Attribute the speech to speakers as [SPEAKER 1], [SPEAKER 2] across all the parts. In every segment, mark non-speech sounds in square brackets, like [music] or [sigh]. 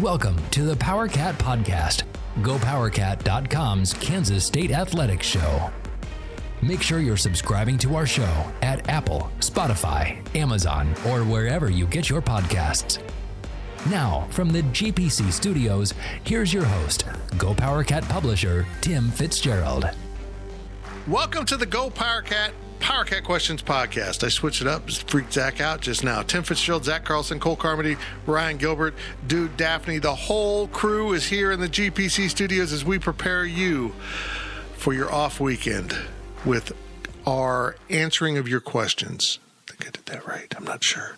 [SPEAKER 1] Welcome to the PowerCat Podcast, GoPowerCat.com's Kansas State Athletics Show. Make sure you're subscribing to our show at Apple, Spotify, Amazon, or wherever you get your podcasts. Now, from the GPC studios, here's your host, GoPowerCat publisher, Tim Fitzgerald.
[SPEAKER 2] Welcome to the Go PowerCat PowerCat Questions podcast. I switched it up, freaked Zach out just now. Tim Fitzgerald, Zach Carlson, Cole Carmody, Ryan Gilbert, Dude Daphne. The whole crew is here in the GPC studios as we prepare you for your off weekend with our answering of your questions. I think I did that right. I'm not sure.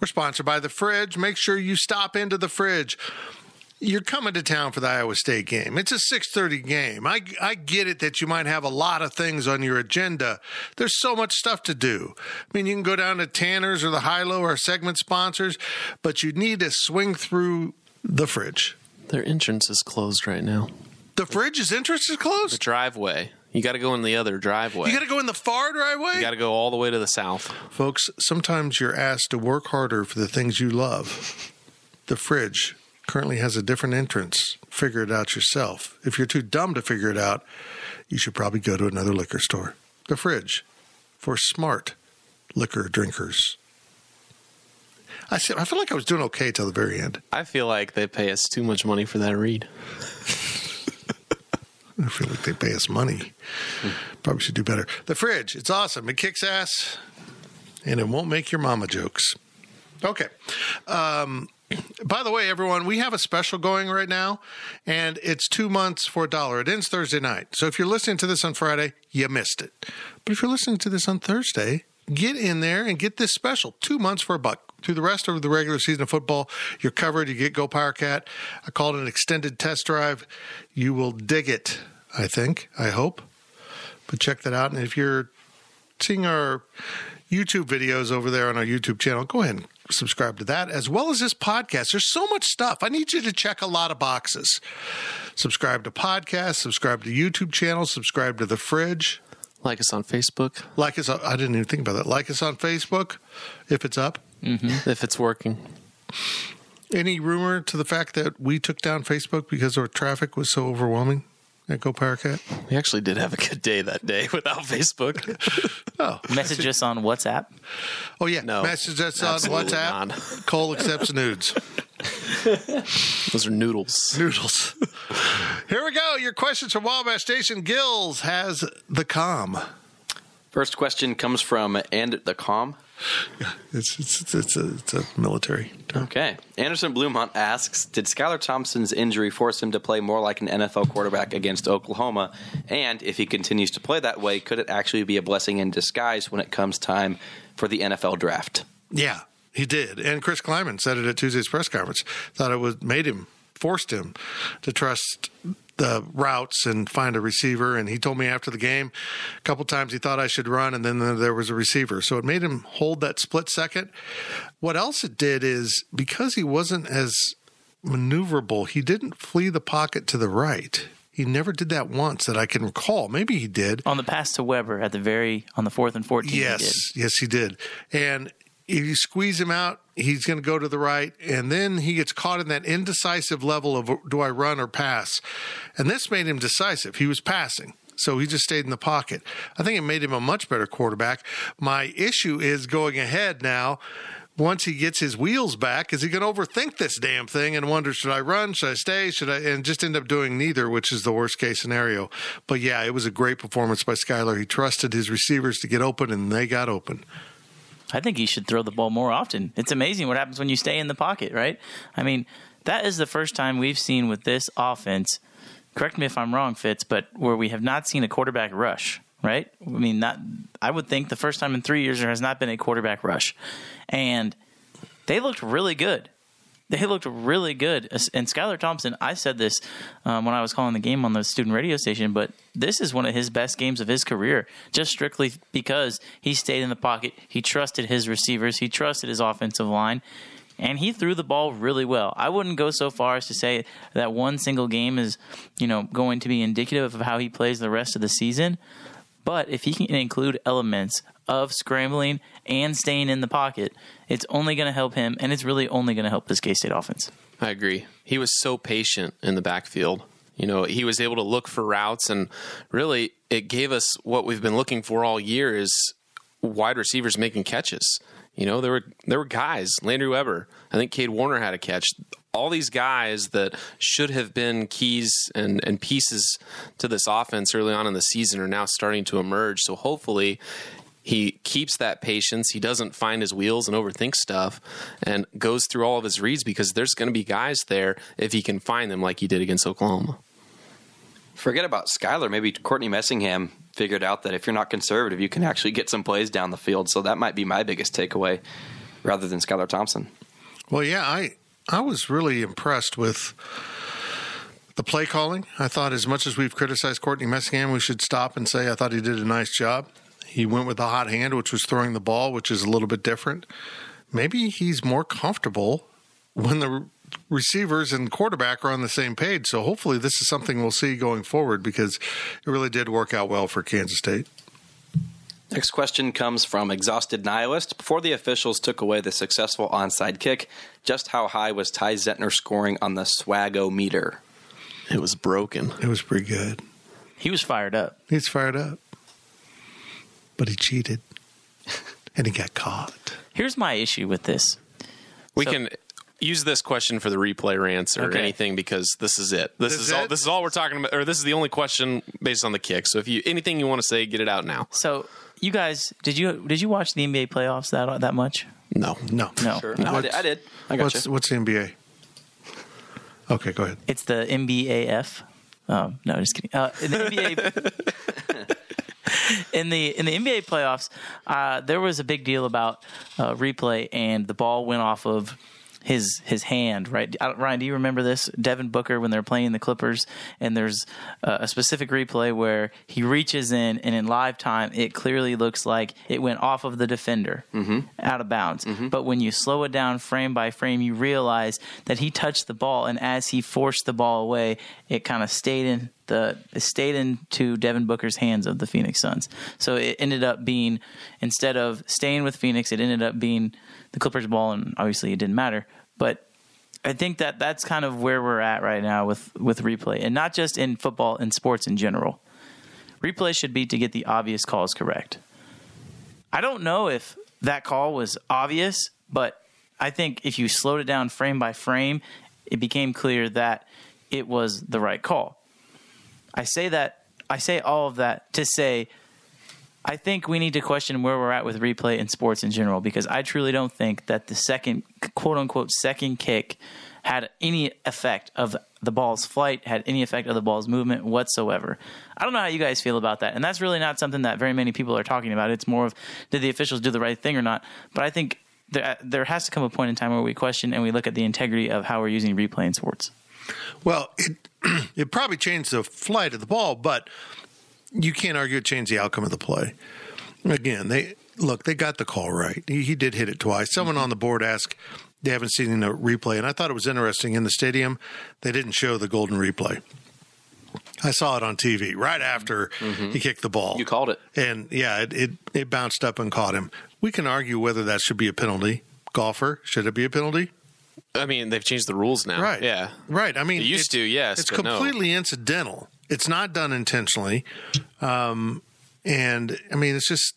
[SPEAKER 2] We're sponsored by The Fridge. Make sure you stop into The Fridge you're coming to town for the Iowa State game. It's a 6:30 game. I I get it that you might have a lot of things on your agenda. There's so much stuff to do. I mean, you can go down to Tanner's or the High-Low or segment sponsors, but you need to swing through the fridge.
[SPEAKER 3] Their entrance is closed right now.
[SPEAKER 2] The fridge's entrance is closed.
[SPEAKER 3] The
[SPEAKER 2] closed.
[SPEAKER 3] driveway. You got to go in the other driveway.
[SPEAKER 2] You got to go in the far driveway.
[SPEAKER 3] You got to go all the way to the south.
[SPEAKER 2] Folks, sometimes you're asked to work harder for the things you love. The fridge currently has a different entrance. Figure it out yourself. If you're too dumb to figure it out, you should probably go to another liquor store. The fridge for smart liquor drinkers. I said I feel like I was doing okay till the very end.
[SPEAKER 3] I feel like they pay us too much money for that read. [laughs]
[SPEAKER 2] I feel like they pay us money. Probably should do better. The fridge, it's awesome. It kicks ass, and it won't make your mama jokes. Okay. Um, by the way, everyone, we have a special going right now, and it's two months for a dollar. It ends Thursday night. So if you're listening to this on Friday, you missed it. But if you're listening to this on Thursday, get in there and get this special two months for a buck. Through the rest of the regular season of football, you're covered. You get Go Power Cat. I called it an extended test drive. You will dig it, I think, I hope. But check that out. And if you're seeing our YouTube videos over there on our YouTube channel, go ahead and subscribe to that as well as this podcast. There's so much stuff. I need you to check a lot of boxes. Subscribe to podcasts, subscribe to YouTube channels, subscribe to The Fridge.
[SPEAKER 3] Like us on Facebook
[SPEAKER 2] Like us, on, I didn't even think about that. Like us on Facebook if it's up. Mm-hmm.
[SPEAKER 3] if it's working.
[SPEAKER 2] Any rumor to the fact that we took down Facebook because our traffic was so overwhelming at Go Power
[SPEAKER 3] We actually did have a good day that day [laughs] without Facebook. [laughs]
[SPEAKER 2] Oh,
[SPEAKER 4] Message us on WhatsApp.
[SPEAKER 2] oh yeah.
[SPEAKER 3] No,
[SPEAKER 2] Message us on WhatsApp.
[SPEAKER 3] not.
[SPEAKER 2] Cole accepts nudes. [laughs]
[SPEAKER 3] Those are noodles.
[SPEAKER 2] Noodles. Here we go. Your questions from Wabash Station. Gills has the calm.
[SPEAKER 5] First question comes from and the calm.
[SPEAKER 2] It's it's it's, it's, a, it's a military term.
[SPEAKER 5] Okay. Anderson Blumont asks Did Skylar Thompson's injury force him to play more like an NFL quarterback against Oklahoma? And if he continues to play that way, could it actually be a blessing in disguise when it comes time for the NFL draft?
[SPEAKER 2] Yeah, he did. And Chris Klieman said it at Tuesday's press conference. Thought it was made him, forced him to trust the routes and find a receiver. And he told me after the game, a couple times he thought I should run, and then there was a receiver. So it made him hold that split second. What else it did is because he wasn't as maneuverable, he didn't flee the pocket to the right. He never did that once that I can recall. Maybe he did.
[SPEAKER 4] On the pass to Weber at the very on the fourth and fourteen. he
[SPEAKER 2] Yes,
[SPEAKER 4] did.
[SPEAKER 2] yes, he did. And if you squeeze him out, he's going to go to the right, and then he gets caught in that indecisive level of do I run or pass? And this made him decisive. He was passing. So he just stayed in the pocket. I think it made him a much better quarterback. My issue is going ahead now. Once he gets his wheels back, is he going to overthink this damn thing and wonder should I run, should I stay, should I, and just end up doing neither, which is the worst case scenario. But yeah, it was a great performance by Skylar. He trusted his receivers to get open, and they got open.
[SPEAKER 4] I think he should throw the ball more often. It's amazing what happens when you stay in the pocket, right? I mean, that is the first time we've seen with this offense. Correct me if I'm wrong, Fitz, but where we have not seen a quarterback rush. right? I mean, that I would think the first time in three years there has not been a quarterback rush, and they looked really good. They looked really good. And Skylar Thompson, I said this um, when I was calling the game on the student radio station, but this is one of his best games of his career, just strictly because he stayed in the pocket. He trusted his receivers, he trusted his offensive line, and he threw the ball really well. I wouldn't go so far as to say that one single game is, you know, going to be indicative of how he plays the rest of the season. But if he can include elements of scrambling and staying in the pocket, it's only going to help him, and it's really only going to help this K State offense.
[SPEAKER 3] I agree. He was so patient in the backfield. You know, he was able to look for routes, and really, it gave us what we've been looking for all year: is wide receivers making catches. You know, there were there were guys, Landry Weber. I think Kade Warner had a catch. All these guys that should have been keys and, and pieces to this offense early on in the season are now starting to emerge. So hopefully he keeps that patience. He doesn't find his wheels and overthink stuff and goes through all of his reads because there's going to be guys there if he can find them like he did against Oklahoma.
[SPEAKER 5] Forget about Skylar. Maybe Courtney Messingham figured out that if you're not conservative, you can actually get some plays down the field. So that might be my biggest takeaway rather than Skylar Thompson.
[SPEAKER 2] Well, yeah, I I was really impressed with the play calling. I thought as much as we've criticized Courtney Messingham, we should stop and say I thought he did a nice job. He went with the hot hand, which was throwing the ball, which is a little bit different. Maybe he's more comfortable when the receivers and quarterback are on the same page. So hopefully this is something we'll see going forward because it really did work out well for Kansas State.
[SPEAKER 5] Next question comes from Exhausted Nihilist. Before the officials took away the successful onside kick, just how high was Ty Zentner scoring on the Swago meter?
[SPEAKER 3] It was broken.
[SPEAKER 2] It was pretty good.
[SPEAKER 4] He was fired up.
[SPEAKER 2] He's fired up. But he cheated. and he got caught.
[SPEAKER 4] Here's my issue with this.
[SPEAKER 3] We
[SPEAKER 4] So-
[SPEAKER 3] can use this question for the replay rants or
[SPEAKER 4] Okay.
[SPEAKER 3] anything because this is it. This,
[SPEAKER 2] This
[SPEAKER 3] is
[SPEAKER 2] is
[SPEAKER 3] all. This is all we're talking about, or this is the only question based on the kick. So if you anything you want to say, get it out now.
[SPEAKER 4] So, you guys, did you did you watch the NBA playoffs that that much?
[SPEAKER 3] No,
[SPEAKER 2] No.
[SPEAKER 4] No.
[SPEAKER 5] Sure. No, I did. I did. I got
[SPEAKER 2] What's
[SPEAKER 5] you.
[SPEAKER 2] what's the NBA? Okay, go ahead.
[SPEAKER 4] It's the NBAF. Oh no, just kidding. Uh, the NBA, [laughs] [laughs] in the in the NBA playoffs, uh, there was a big deal about uh, replay, and the ball went off of his his hand. Right, Ryan, do you remember this? Devin Booker when they're playing the Clippers, and there's uh, a specific replay where he reaches in, and in live time, it clearly looks like it went off of the defender, out of bounds. But when you slow it down frame by frame, you realize that he touched the ball, and as he forced the ball away, it kind of stayed in the stayed into Devin Booker's hands of the Phoenix Suns. So it ended up being instead of staying with Phoenix, it ended up being the Clippers ball, and obviously it didn't matter. But I think that that's kind of where we're at right now with with replay, and not just in football and sports in general. Replay should be to get the obvious calls correct. I don't know if that call was obvious, but I think if you slowed it down frame by frame, it became clear that it was the right call. I say that I say all of that to say I think we need to question where we're at with replay in sports in general because I truly don't think that the second quote unquote second kick had any effect of the ball's flight, had any effect of the ball's movement whatsoever. I don't know how you guys feel about that. And that's really not something that very many people are talking about. It's more of did the officials do the right thing or not? But I think there there has to come a point in time where we question and we look at the integrity of how we're using replay in sports.
[SPEAKER 2] Well, it [clears throat] it probably changed the flight of the ball, but you can't argue it changed the outcome of the play. Again, they look, they got the call right. He, he did hit it twice. Someone mm-hmm. on the board asked they haven't seen the replay, and I thought it was interesting in the stadium. They didn't show the golden replay. I saw it on TV right after mm-hmm. he kicked the ball.
[SPEAKER 5] You called it.
[SPEAKER 2] and yeah, it, it it bounced up and caught him. We can argue whether that should be a penalty. Golfer, should it be a penalty?
[SPEAKER 3] I mean they've changed the rules now.
[SPEAKER 2] Right.
[SPEAKER 3] Yeah.
[SPEAKER 2] Right. I mean,
[SPEAKER 3] It used to, yes,
[SPEAKER 2] It's
[SPEAKER 3] but no.
[SPEAKER 2] completely incidental. It's not done intentionally. Um, and I mean, it's just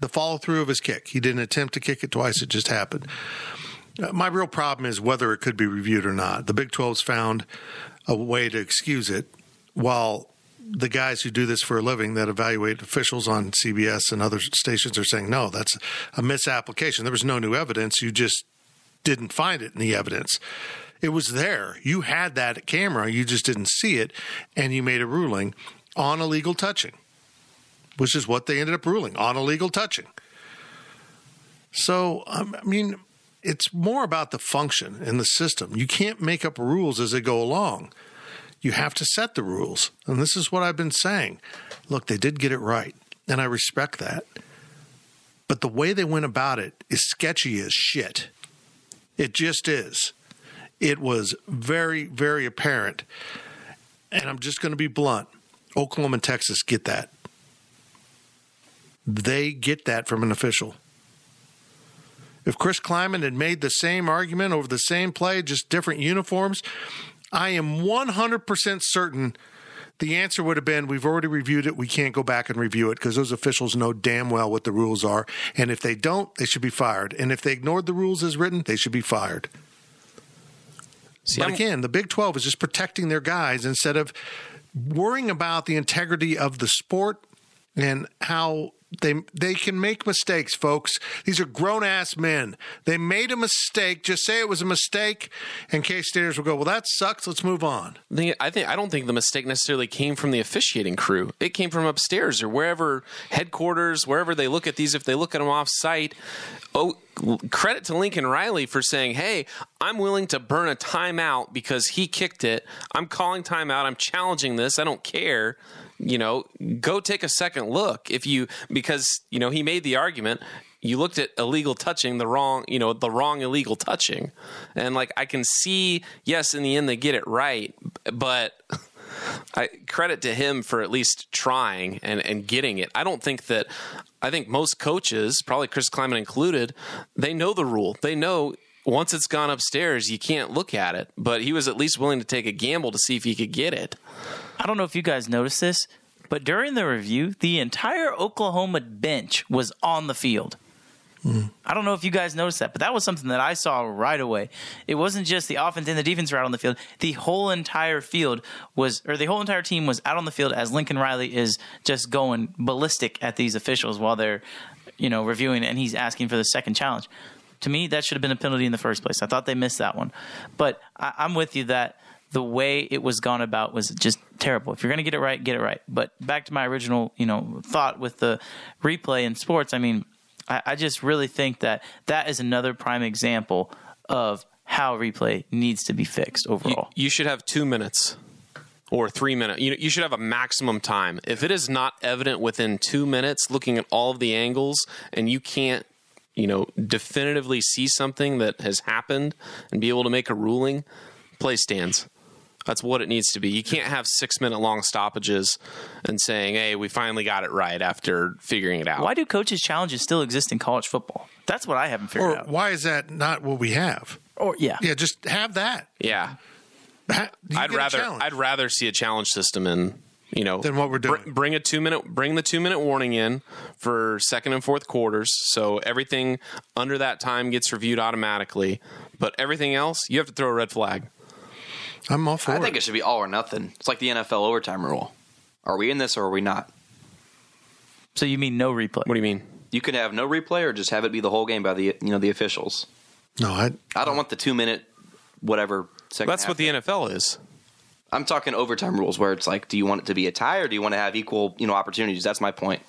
[SPEAKER 2] the follow through of his kick. He didn't attempt to kick it twice. It just happened. Uh, my real problem is whether it could be reviewed or not. The Big 12's found a way to excuse it while the guys who do this for a living that evaluate officials on CBS and other stations are saying, no, that's a misapplication. There was no new evidence. You just didn't find it in the evidence. It was there. You had that camera. You just didn't see it, and you made a ruling on illegal touching. which is what they ended up ruling on illegal touching. So, um, I mean, it's more about the function in the system. You can't make up rules as they go along. You have to set the rules. And this is what I've been saying. Look, they did get it right, and I respect that. But the way they went about it is sketchy as shit. It just is. It was very, very apparent. And I'm just going to be blunt Oklahoma and Texas get that. They get that from an official. If Chris Klieman had made the same argument over the same play, just different uniforms, I am 100% certain the answer would have been we've already reviewed it. We can't go back and review it because those officials know damn well what the rules are. And if they don't, they should be fired. And if they ignored the rules as written, they should be fired.
[SPEAKER 3] See,
[SPEAKER 2] but
[SPEAKER 3] I'm-
[SPEAKER 2] again, the Big 12 is just protecting their guys instead of worrying about the integrity of the sport and how they they can make mistakes, folks. These are grown ass men. They made a mistake. Just say it was a mistake, and K Staters will go, "Well, that sucks. Let's move on."
[SPEAKER 3] I think I don't think the mistake necessarily came from the officiating crew. It came from upstairs or wherever headquarters, wherever they look at these. If they look at them off site, oh, credit to Lincoln Riley for saying, "Hey, I'm willing to burn a timeout because he kicked it. I'm calling timeout. I'm challenging this. I don't care." You know, go take a second look if you because you know he made the argument you looked at illegal touching the wrong you know the wrong illegal touching and like i can see yes in the end they get it right but [laughs] I credit to him for at least trying and, and getting it. I don't think that I think most coaches, probably Chris Klieman included, they know the rule. They know once it's gone upstairs, you can't look at it. But he was at least willing to take a gamble to see if he could get it.
[SPEAKER 4] I don't know if you guys noticed this, but during the review, the entire Oklahoma bench was on the field. Hmm. I don't know if you guys noticed that, but that was something that I saw right away. It wasn't just the offense and the defense were out on the field. The whole entire field was, or the whole entire team was out on the field as Lincoln Riley is just going ballistic at these officials while they're, you know, reviewing it, and he's asking for the second challenge. To me, that should have been a penalty in the first place. I thought they missed that one, but I, I'm with you that the way it was gone about was just terrible. If you're going to get it right, get it right. But back to my original, you know, thought with the replay in sports. I mean, I, I just really think that that is another prime example of how replay needs to be fixed
[SPEAKER 3] You,
[SPEAKER 4] overall.
[SPEAKER 3] you should have two minutes or three minutes. You, you should have a maximum time. If it is not evident within two minutes, looking at all of the angles, and you can't, you know, definitively see something that has happened and be able to make a ruling, play stands. That's what it needs to be. You can't have six minute long stoppages and saying, "Hey, we finally got it right" after figuring it out.
[SPEAKER 4] Why do coaches' challenges still exist in college football? That's what I haven't figured
[SPEAKER 2] Or
[SPEAKER 4] out.
[SPEAKER 2] why is that not what we have?
[SPEAKER 4] Or yeah,
[SPEAKER 2] Yeah, just have that.
[SPEAKER 3] Yeah,
[SPEAKER 2] you
[SPEAKER 3] I'd rather. I'd rather see a challenge system in you know
[SPEAKER 2] Than what we're
[SPEAKER 3] br-
[SPEAKER 2] doing.
[SPEAKER 3] bring a two minute bring the two minute warning in for second and fourth quarters, so everything under that time gets reviewed automatically. But everything else, you have to throw a red flag.
[SPEAKER 2] I'm all for
[SPEAKER 5] I
[SPEAKER 2] it.
[SPEAKER 5] I think it should be all or nothing. It's like the NFL overtime rule. Are we in this or are we not?
[SPEAKER 4] so you mean no replay?
[SPEAKER 3] What do you mean?
[SPEAKER 5] You could have no replay or just have it be the whole game by the you know the officials.
[SPEAKER 2] no, I,
[SPEAKER 5] I don't want the two minute whatever. Second
[SPEAKER 3] That's
[SPEAKER 5] half
[SPEAKER 3] what the. NFL is.
[SPEAKER 5] I'm talking overtime rules where it's like, do you want it to be a tie or do you want to have equal you know opportunities? That's my point.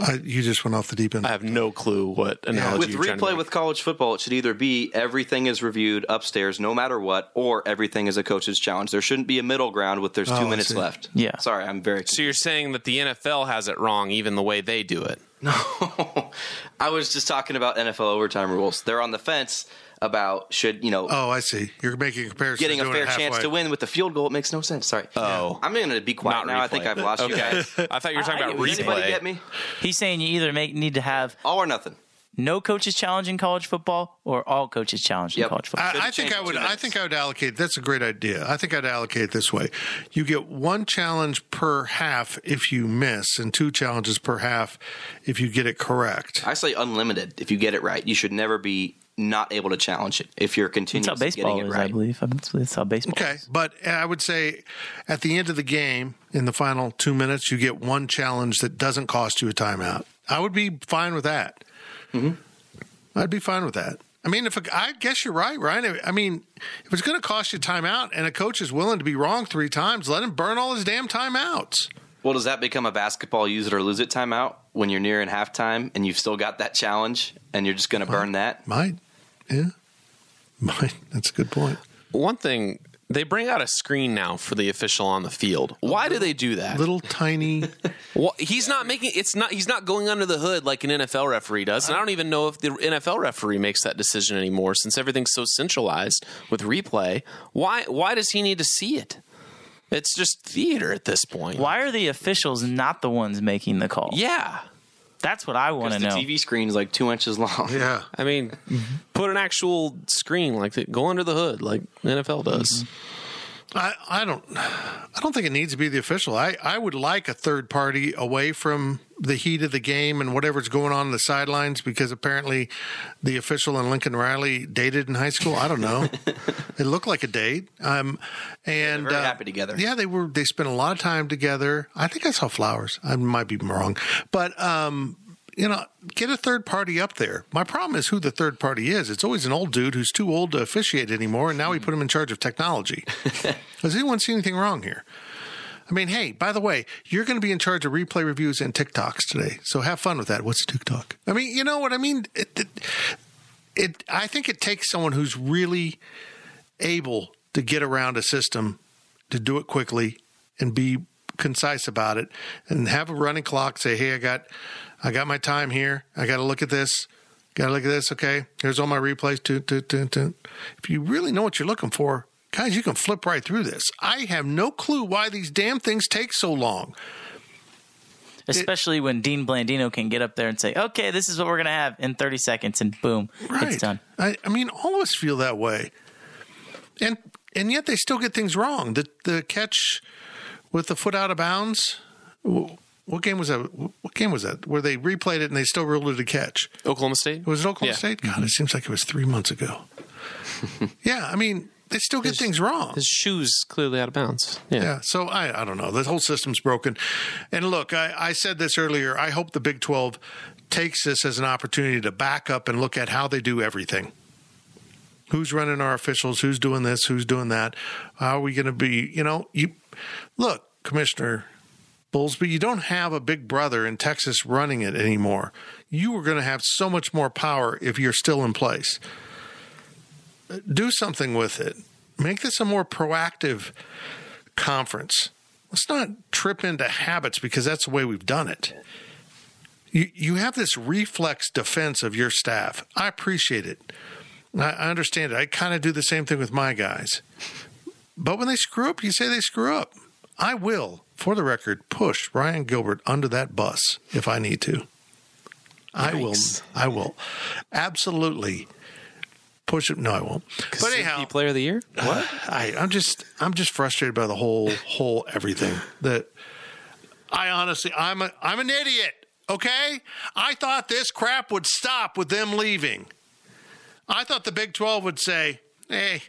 [SPEAKER 2] I, you just went off the deep end.
[SPEAKER 3] I have no clue what analogy
[SPEAKER 5] with
[SPEAKER 3] you're trying to
[SPEAKER 5] replay with college football, it should either be everything is reviewed upstairs, no matter what, or everything is a coach's challenge. There shouldn't be a middle ground with there's
[SPEAKER 2] Oh,
[SPEAKER 5] two
[SPEAKER 2] I
[SPEAKER 5] minutes left.
[SPEAKER 4] Yeah.
[SPEAKER 5] Sorry, I'm very.
[SPEAKER 3] So you're saying that the NFL has it wrong, even the way they do it. [laughs]
[SPEAKER 5] No, [laughs] I was just talking about NFL overtime rules. They're on the fence about should you know
[SPEAKER 2] oh, I see. You're making a comparison.
[SPEAKER 5] getting a fair chance to win with the field goal. It makes no sense. Sorry.
[SPEAKER 3] Oh.
[SPEAKER 5] I'm going to be quiet
[SPEAKER 3] Not
[SPEAKER 5] now. I think I've lost you guys. [laughs]
[SPEAKER 3] I thought you were talking
[SPEAKER 4] I- I
[SPEAKER 3] about
[SPEAKER 4] get
[SPEAKER 5] Does anybody get me?
[SPEAKER 4] He's saying you either make need to have
[SPEAKER 5] All or nothing.
[SPEAKER 4] no coaches challenge in college football or all coaches challenge in
[SPEAKER 5] Yep.
[SPEAKER 4] college football.
[SPEAKER 2] I, I think I would. I think I would allocate. That's a great idea. I think I'd allocate it this way: you get one challenge per half if you miss, and two challenges per half if you get it correct.
[SPEAKER 5] I say unlimited. If you get it right, you should never be not able to challenge it if you're
[SPEAKER 4] continuing
[SPEAKER 5] continuously
[SPEAKER 4] how baseball
[SPEAKER 5] getting it
[SPEAKER 4] is, I
[SPEAKER 5] right.
[SPEAKER 4] believe. That's, that's how baseball
[SPEAKER 2] Okay,
[SPEAKER 4] is.
[SPEAKER 2] but I would say at the end of the game, in the final two minutes, you get one challenge that doesn't cost you a timeout. I would be fine with that. Mm-hmm. I'd be fine with that. I mean, if a, I guess you're right, Ryan. I mean, if it's going to cost you timeout and a coach is willing to be wrong three times, let him burn all his damn timeouts.
[SPEAKER 5] Well, does that become a basketball use it or lose it timeout when you're near in halftime and you've still got that challenge and you're just going to burn that?
[SPEAKER 2] Might. Yeah. [laughs] Might. That's a good point.
[SPEAKER 3] One thing they bring out a screen now for the official on the field. Why do they do that?
[SPEAKER 2] Little tiny. [laughs]
[SPEAKER 3] Well, he's not making it's not he's not going under the hood like an NFL referee does. And I don't even know if the NFL referee makes that decision anymore since everything's so centralized with replay. Why why does he need to see it? It's just theater at this point.
[SPEAKER 4] Why are the officials not the ones making the call?
[SPEAKER 3] Yeah.
[SPEAKER 4] That's what I want to
[SPEAKER 5] Because the
[SPEAKER 4] know.
[SPEAKER 5] TV screen is like two inches long.
[SPEAKER 2] Yeah.
[SPEAKER 3] I mean, mm-hmm. put an actual screen like that, go under the hood like NFL does. Mm-hmm.
[SPEAKER 2] I, I don't I don't think it needs to be the official. I, I would like a third party away from the heat of the game and whatever's going on in the sidelines because apparently the official and Lincoln Riley dated in high school. I don't know. [laughs] it looked like a date. Um and
[SPEAKER 5] very
[SPEAKER 2] uh,
[SPEAKER 5] happy together.
[SPEAKER 2] Yeah, they were they spent a lot of time together. I think I saw flowers. I might be wrong. But um you know, get a third party up there. My problem is who the third party is. It's always an old dude who's too old to officiate anymore, and now we hmm. put him in charge of technology. [laughs] Does anyone see anything wrong here? I mean, hey, by the way, you're going to be in charge of replay reviews and TikToks today, so have fun with that. What's TikTok? I mean, you know what I mean? It, it, it I think it takes someone who's really able to get around a system to do it quickly and be concise about it and have a running clock say hey i got i got my time here. I got to look at this. Got to look at this. Okay here's all my replays. Toot, toot, toot, toot. if you really know what you're looking for guys you can flip right through this. I have no clue why these damn things take so long.
[SPEAKER 4] Especially when Dean Blandino can get up there and say, okay, this is what we're going to have in 30 seconds, and boom, it's done.
[SPEAKER 2] I, I mean, all of us feel that way, and and yet they still get things wrong. The the catch with the foot out of bounds. What game was that? What game was that? Where they replayed it and they still ruled it a catch?
[SPEAKER 3] Oklahoma State?
[SPEAKER 2] Was it Oklahoma
[SPEAKER 3] Yeah.
[SPEAKER 2] State? God, it seems like it was three months ago. [laughs] yeah, I mean, they still get things wrong.
[SPEAKER 3] His shoes clearly out of bounds. Yeah.
[SPEAKER 2] Yeah, so I, I don't know. The whole system's broken. And look, I, I said this earlier. I hope the Big 12 takes this as an opportunity to back up and look at how they do everything. Who's running our officials? Who's doing this? Who's doing that? How are we going to be? You know, you look, Commissioner Bowlsby, you don't have a big brother in Texas running it anymore. You are going to have so much more power if you're still in place. Do something with it. Make this a more proactive conference. Let's not trip into habits because that's the way we've done it. You you have this reflex defense of your staff. I appreciate it. I, I understand it. I kind of do the same thing with my guys. But when they screw up, you say they screw up. I will, for the record, push Ryan Gilbert under that bus if I need to. I will. I will absolutely push it. No, I won't. But anyhow,
[SPEAKER 3] MVP player of the year? [sighs] What?
[SPEAKER 2] I, I'm just I'm just frustrated by the whole whole everything. That I honestly I'm a I'm an idiot. Okay, I thought this crap would stop with them leaving. I thought the Big Twelve would say, "Hey,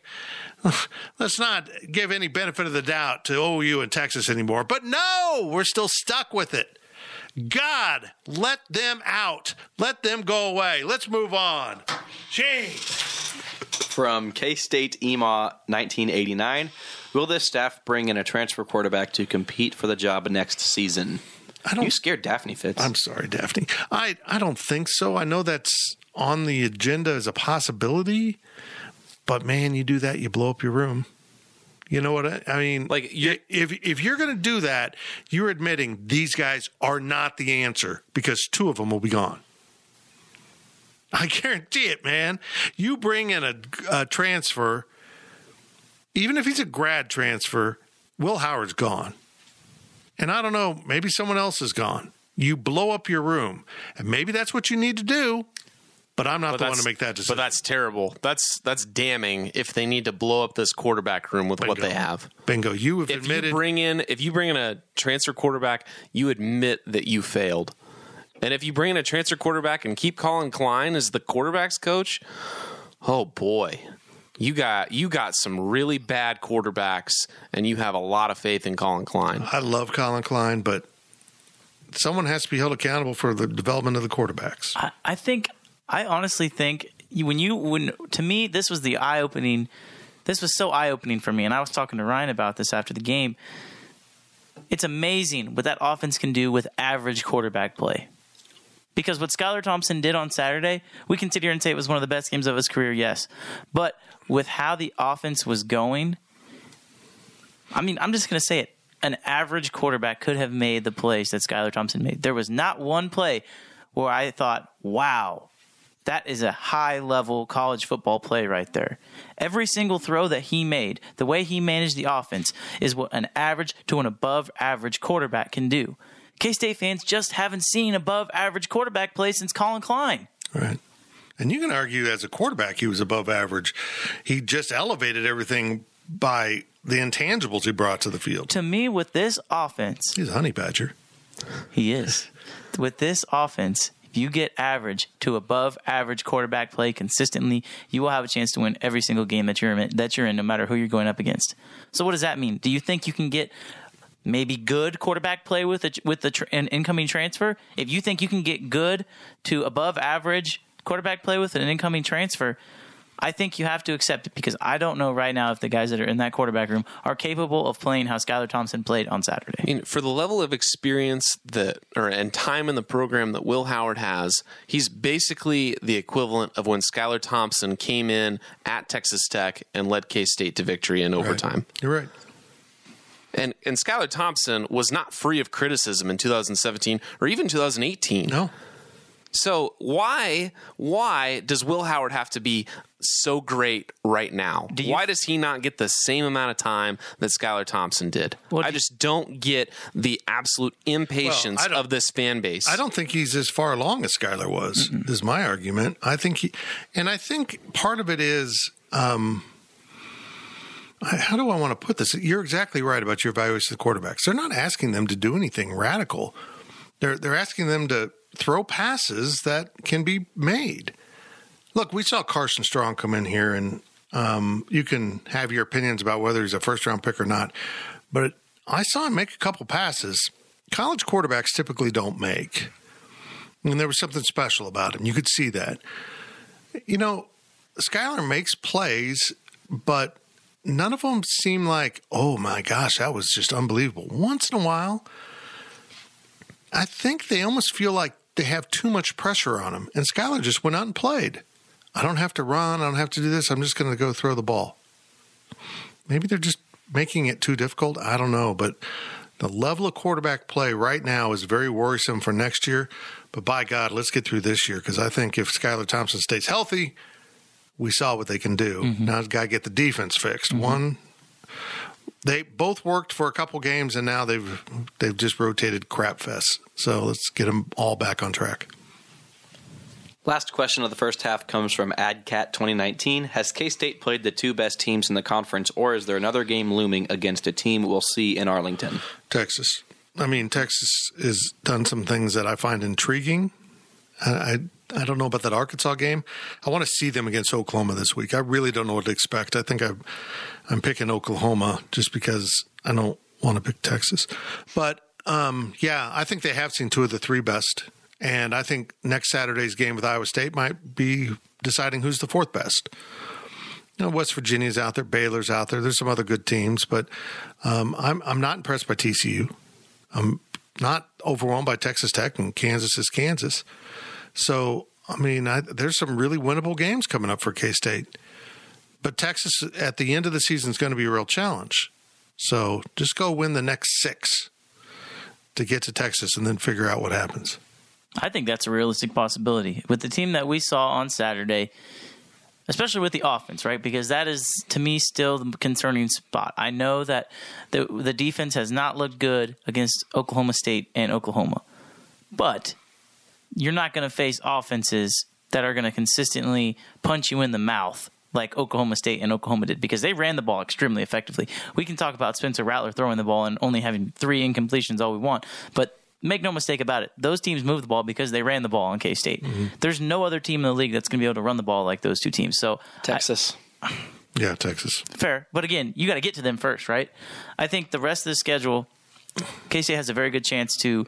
[SPEAKER 2] let's not give any benefit of the doubt to OU and Texas anymore." But no, we're still stuck with it. God, let them out. Let them go away. Let's move on. Jeez.
[SPEAKER 5] From K State EMA 1989, will this staff bring in a transfer quarterback to compete for the job next season?
[SPEAKER 2] I don't
[SPEAKER 5] You scared Daphne Fitz.
[SPEAKER 2] I'm sorry, Daphne. I, I don't think so. I know that's on the agenda as a possibility, but man, you do that, you blow up your room. You know what I, I mean?
[SPEAKER 3] Like, you-
[SPEAKER 2] if if you're going to do that, you're admitting these guys are not the answer because two of them will be gone. I guarantee it, man. You bring in a, a transfer, even if he's a grad transfer, Will Howard's gone. And I don't know, maybe someone else is gone. You blow up your room. And maybe that's what you need to do, but I'm not the one to make that decision.
[SPEAKER 3] But that's terrible. That's that's damning if they need to blow up this quarterback room with what they have.
[SPEAKER 2] Bingo. You have
[SPEAKER 3] If
[SPEAKER 2] admitted.
[SPEAKER 3] you bring in if you bring in a transfer quarterback, you admit that you failed. And if you bring in a transfer quarterback and keep Collin Klein as the quarterbacks coach, oh boy. You got you got some really bad quarterbacks and you have a lot of faith in Collin Klein.
[SPEAKER 2] I love Collin Klein, but someone has to be held accountable for the development of the quarterbacks.
[SPEAKER 4] I, I think I honestly think when you when to me this was the eye opening. This was so eye opening for me, and I was talking to Ryan about this after the game. it's amazing what that offense can do with average quarterback play. Because what Skylar Thompson did on Saturday, we can sit here and say it was one of the best games of his career, yes. But with how the offense was going, I mean, I'm just going to say it. An average quarterback could have made the plays that Skylar Thompson made. There was not one play where I thought, wow, that is a high level college football play right there. Every single throw that he made, the way he managed the offense, is what an average to an above average quarterback can do. K State fans just haven't seen above average quarterback play since Collin Klein.
[SPEAKER 2] Right. And you can argue as a quarterback, he was above average. He just elevated everything by the intangibles he brought to the field.
[SPEAKER 4] To me, with this offense,
[SPEAKER 2] He's a honey badger.
[SPEAKER 4] he is. with this offense, if you get average to above average quarterback play consistently, you will have a chance to win every single game that you're in, that you're in, no matter who you're going up against. So, what does that mean? Do you think you can get maybe good quarterback play with a, with the an incoming transfer? If you think you can get good to above average quarterback play with an incoming transfer, I think you have to accept it because I don't know right now if the guys that are in that quarterback room are capable of playing how Skylar Thompson played on Saturday.
[SPEAKER 3] I mean, for the level of experience that or and time in the program that Will Howard has, he's basically the equivalent of when Skylar Thompson came in at Texas Tech and led K State to victory in overtime.
[SPEAKER 2] You're right.
[SPEAKER 3] And and Skylar Thompson was not free of criticism in 2017 or even 2018.
[SPEAKER 2] No.
[SPEAKER 3] So why why does Will Howard have to be so great right now?
[SPEAKER 4] Do you-
[SPEAKER 3] why does he not get the same amount of time that Skylar Thompson did?
[SPEAKER 4] Well,
[SPEAKER 3] I
[SPEAKER 4] do you-
[SPEAKER 3] just don't get the absolute impatience
[SPEAKER 2] Well, I don't-
[SPEAKER 3] of this fan base.
[SPEAKER 2] I don't think he's as far along as Skylar was. Is my argument. I think he, and I think part of it is. Um, I- how do I want to put this? You're exactly right about your evaluation of the quarterbacks. They're not asking them to do anything radical. They're they're asking them to throw passes that can be made. Look, we saw Carson Strong come in here, and um, you can have your opinions about whether he's a first round pick or not. But I saw him make a couple passes. College quarterbacks typically don't make. And there was something special about him. You could see that. You know, Skylar makes plays, but none of them seem like, oh my gosh, that was just unbelievable. Once in a while, I think they almost feel like they have too much pressure on him. And Skylar just went out and played. I don't have to run. I don't have to do this. I'm just going to go throw the ball. Maybe they're just making it too difficult. I don't know. But the level of quarterback play right now is very worrisome for next year. But by God, let's get through this year because I think if Skylar Thompson stays healthy, we saw what they can do. Mm-hmm. Now, got to get the defense fixed. Mm-hmm. One, they both worked for a couple games, and now they've they've just rotated crap fests. So let's get them all back on track.
[SPEAKER 5] Last question of the first half comes from AdCat 2019. Has K State played the two best teams in the conference, or is there another game looming against a team we'll see in Arlington?
[SPEAKER 2] Texas. I mean, Texas has done some things that I find intriguing. I, I I don't know about that Arkansas game. I want to see them against Oklahoma this week. I really don't know what to expect. I think I'm I'm picking Oklahoma just because I don't want to pick Texas. But um, yeah, I think they have seen two of the three best, and I think next Saturday's game with Iowa State might be deciding who's the fourth best. You know, West Virginia's out there, Baylor's out there. There's some other good teams, but um, I'm I'm not impressed by TCU. I'm not overwhelmed by Texas Tech and Kansas is Kansas. So I mean, I, there's some really winnable games coming up for K State, but Texas at the end of the season is going to be a real challenge. So just go win the next six to get to Texas, and then figure out what happens.
[SPEAKER 4] I think that's a realistic possibility with the team that we saw on Saturday, especially with the offense, right? Because that is to me still the concerning spot. I know that the the defense has not looked good against Oklahoma State and Oklahoma, but you're not going to face offenses that are going to consistently punch you in the mouth like Oklahoma State and Oklahoma did because they ran the ball extremely effectively. We can talk about Spencer Rattler throwing the ball and only having three incompletions all we want, but make no mistake about it, those teams moved the ball because they ran the ball on K State. Mm-hmm. There's no other team in the league that's going to be able to run the ball like those two teams. So
[SPEAKER 5] Texas. [sighs]
[SPEAKER 2] Yeah, Texas.
[SPEAKER 4] fair, but again, you got to get to them first, right? I think the rest of the schedule, K State has a very good chance to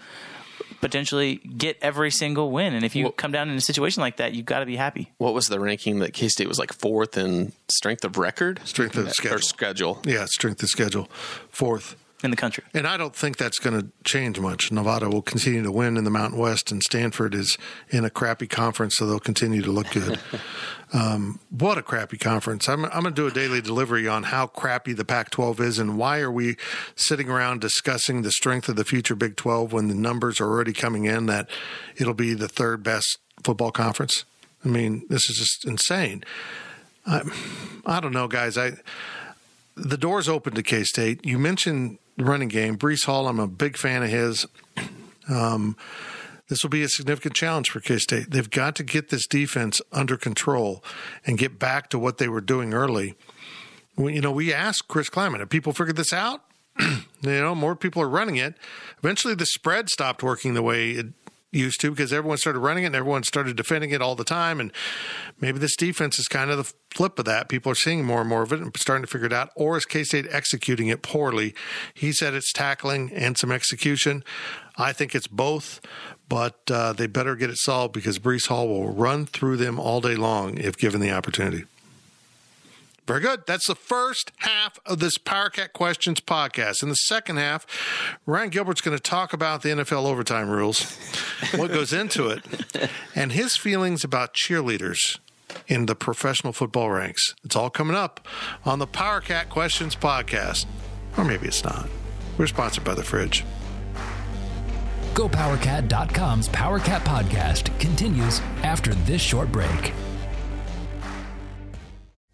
[SPEAKER 4] potentially get every single win, and if you
[SPEAKER 3] Well-
[SPEAKER 4] come down in a situation like that, you've got to be happy.
[SPEAKER 3] what was the ranking that K State was like fourth in strength of record?
[SPEAKER 2] Strength of
[SPEAKER 3] Or
[SPEAKER 2] schedule.
[SPEAKER 3] schedule.
[SPEAKER 2] Yeah, strength of schedule. Fourth.
[SPEAKER 4] In the country.
[SPEAKER 2] And I don't think that's going to change much. Nevada will continue to win in the Mountain West, and Stanford is in a crappy conference, so they'll continue to look good. [laughs] um, what a crappy conference. I'm, I'm going to do a daily delivery on how crappy the Pac 12 is and why are we sitting around discussing the strength of the future Big 12 when the numbers are already coming in that it'll be the third best football conference. I mean, this is just insane. I, I don't know, guys. I the door's open to K State. You mentioned running game. Breece Hall, I'm a big fan of his. Um, this will be a significant challenge for K State. They've got to get this defense under control and get back to what they were doing early. Well, you know, we asked Chris Klieman, have people figured this out? [clears throat] you know, more people are running it. Eventually, the spread stopped working the way it used to because everyone started running it and everyone started defending it all the time. And maybe this defense is kind of the flip of that. People are seeing more and more of it and starting to figure it out. Or is K State executing it poorly? He said it's tackling and some execution. I think it's both, but uh, they better get it solved because Breece Hall will run through them all day long if given the opportunity. Very good. That's the first half of this PowerCat Questions podcast. In the second half, Ryan Gilbert's going to talk about the NFL overtime rules, what goes into it, [laughs] and his feelings about cheerleaders in the professional football ranks. It's all coming up on the PowerCat Questions podcast. Or maybe it's not. We're sponsored by The Fridge.
[SPEAKER 1] GoPowerCat.com's PowerCat podcast continues after this short break.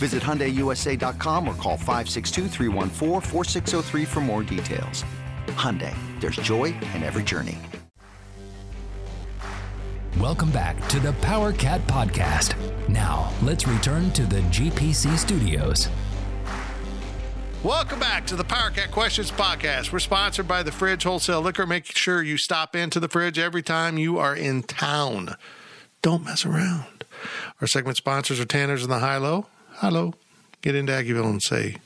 [SPEAKER 6] Visit HyundaiUSA.com or call 562 for more details. Hyundai, there's joy in every journey.
[SPEAKER 1] Welcome back to the Power Cat Podcast. Now, let's return to the GPC studios.
[SPEAKER 2] Welcome back to the Power Cat Questions Podcast. We're sponsored by the Fridge Wholesale Liquor. Make sure you stop into the fridge every time you are in town. Don't mess around. Our segment sponsors are Tanners and the High Low. High Low. Get into Aggieville and say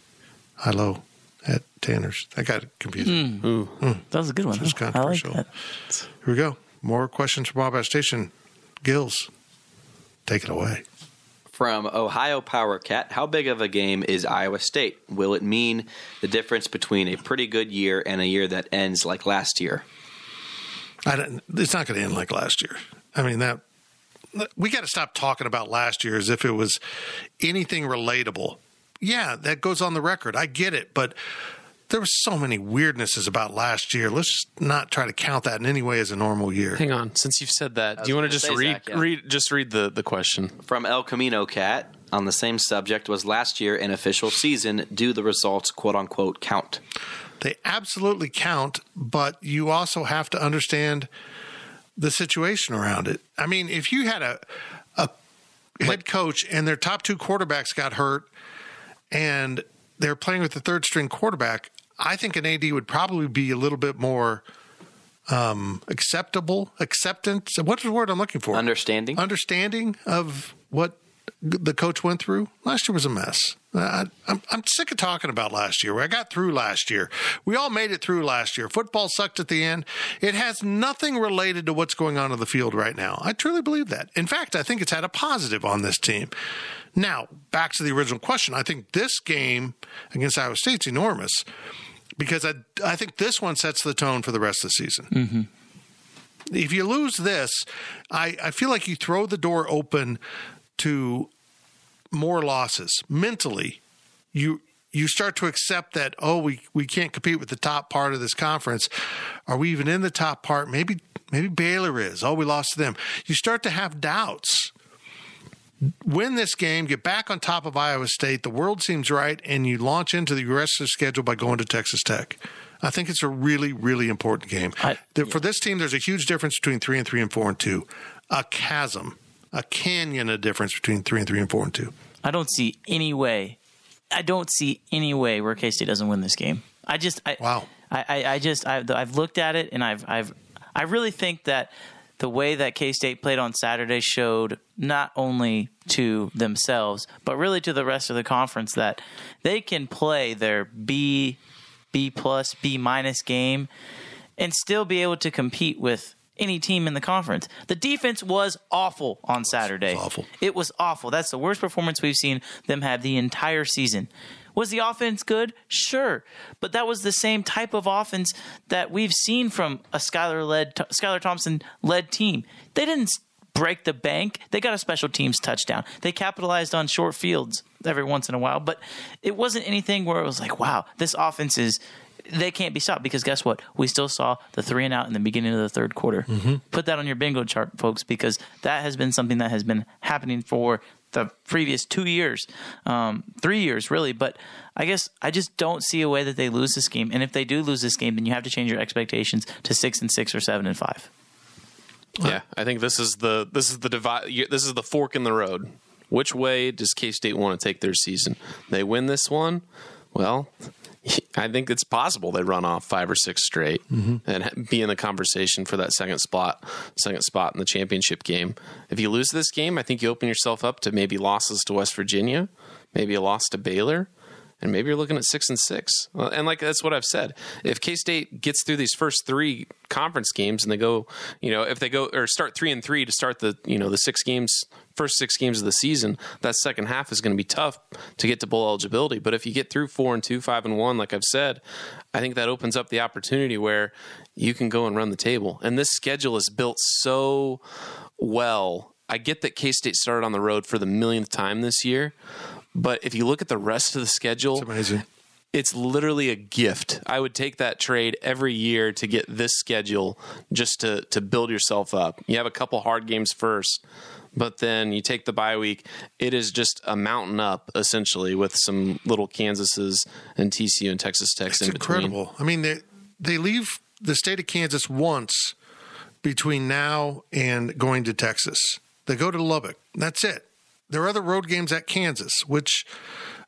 [SPEAKER 2] High Low at Tanners. That got confusing.
[SPEAKER 4] Mm. Mm. That was a good one.
[SPEAKER 2] Just huh? controversial. Like Here we go. More questions from Wabash Station. Gills, take it away.
[SPEAKER 5] From Ohio Power Cat, how big of a game is Iowa State? Will it mean the difference between a pretty good year and a year that ends like last year?
[SPEAKER 2] it's not going to end like last year. I mean that we got to stop talking about last year as if it was anything relatable. Yeah, that goes on the record. I get it, but there was so many weirdnesses about last year. Let's not try to count that in any way as a normal year.
[SPEAKER 3] Hang on, since you've said that, do you want to just read Zach, yeah. read just read the the question
[SPEAKER 5] from El Camino Cat on the same subject? Was last year an official season? Do the results quote unquote count?
[SPEAKER 2] They absolutely count, but you also have to understand the situation around it. I mean, if you had a a head coach and their top two quarterbacks got hurt and they're playing with the third string quarterback, I think an AD would probably be a little bit more um, acceptable, acceptance. What's the word I'm looking for?
[SPEAKER 5] Understanding.
[SPEAKER 2] Understanding of what the coach went through. Last year was a mess. I, am I'm sick of talking about last year. I got through last year. We all made it through last year. Football sucked at the end. It has nothing related to what's going on in the field right now. I truly believe that. In fact, I think it's had a positive on this team. Now, back to the original question. I think this game against Iowa State's enormous because I, I think this one sets the tone for the rest of the season. Mm-hmm. If you lose this, I, I feel like you throw the door open to more losses mentally. You you start to accept that oh we we can't compete with the top part of this conference. Are we even in the top part? Maybe maybe Baylor is. Oh, we lost to them. You start to have doubts. Win this game, get back on top of Iowa State. The world seems right, and you launch into the rest of the schedule by going to Texas Tech. I think it's a really, really important game.
[SPEAKER 4] I-
[SPEAKER 2] For this team, there's a huge difference between three and three and four and two. A chasm, a canyon of difference between three and three and four and two.
[SPEAKER 4] I don't see any way. I don't see any way where K State doesn't win this game. I just, I,
[SPEAKER 2] Wow.
[SPEAKER 4] I, I, I just, I've, I've looked at it, and I've, I've, I really think that the way that K State played on Saturday showed not only to themselves, but really to the rest of the conference that they can play their B, B plus, B minus game and still be able to compete with any team in the conference. The defense was awful on Saturday.
[SPEAKER 2] awful.
[SPEAKER 4] It was awful. That's the worst performance we've seen them have the entire season. Was the offense good? Sure, but that was the same type of offense that we've seen from a Skylar led Skylar Thompson led team. They didn't break the bank. They got a special teams touchdown. They capitalized on short fields every once in a while, but it wasn't anything where it was like, wow, this offense is they can't be stopped because guess what? We still saw the three and out in the beginning of the third quarter. Put that on your bingo chart, folks, because that has been something that has been happening for the previous two years, um, three years, really. But I guess I just don't see a way that they lose this game. And if they do lose this game, then you have to change your expectations to six and six or seven and five.
[SPEAKER 3] Yeah, I think this is the this is the divide. This is the fork in the road. Which way does K State want to take their season? They win this one, well, [laughs] I think it's possible they run off five or six straight mm-hmm. and be in the conversation for that second spot, second spot in the championship game. If you lose this game, I think you open yourself up to maybe losses to West Virginia, maybe a loss to Baylor and maybe you're looking at six and six. And like that's what I've said. If K State gets through these first three conference games and they go, you know, if they go or start three and three to start the you know the six games, first six games of the season, that second half is going to be tough to get to bowl eligibility. But if you get through four and two, five and one, like I've said, I think that opens up the opportunity where you can go and run the table. And this schedule is built so well. I get that K State started on the road for the millionth time this year. But if you look at the rest of the schedule,
[SPEAKER 2] It's amazing.
[SPEAKER 3] it's literally a gift. I would take that trade every year to get this schedule just to to build yourself up. You have a couple hard games first, but then you take the bye week. It is just a mountain up essentially with some little Kansases and TCU and Texas Tech's
[SPEAKER 2] It's
[SPEAKER 3] in between.
[SPEAKER 2] incredible. I mean, they they leave the state of Kansas once between now and going to Texas. They go to Lubbock. That's it. There are other road games at Kansas, which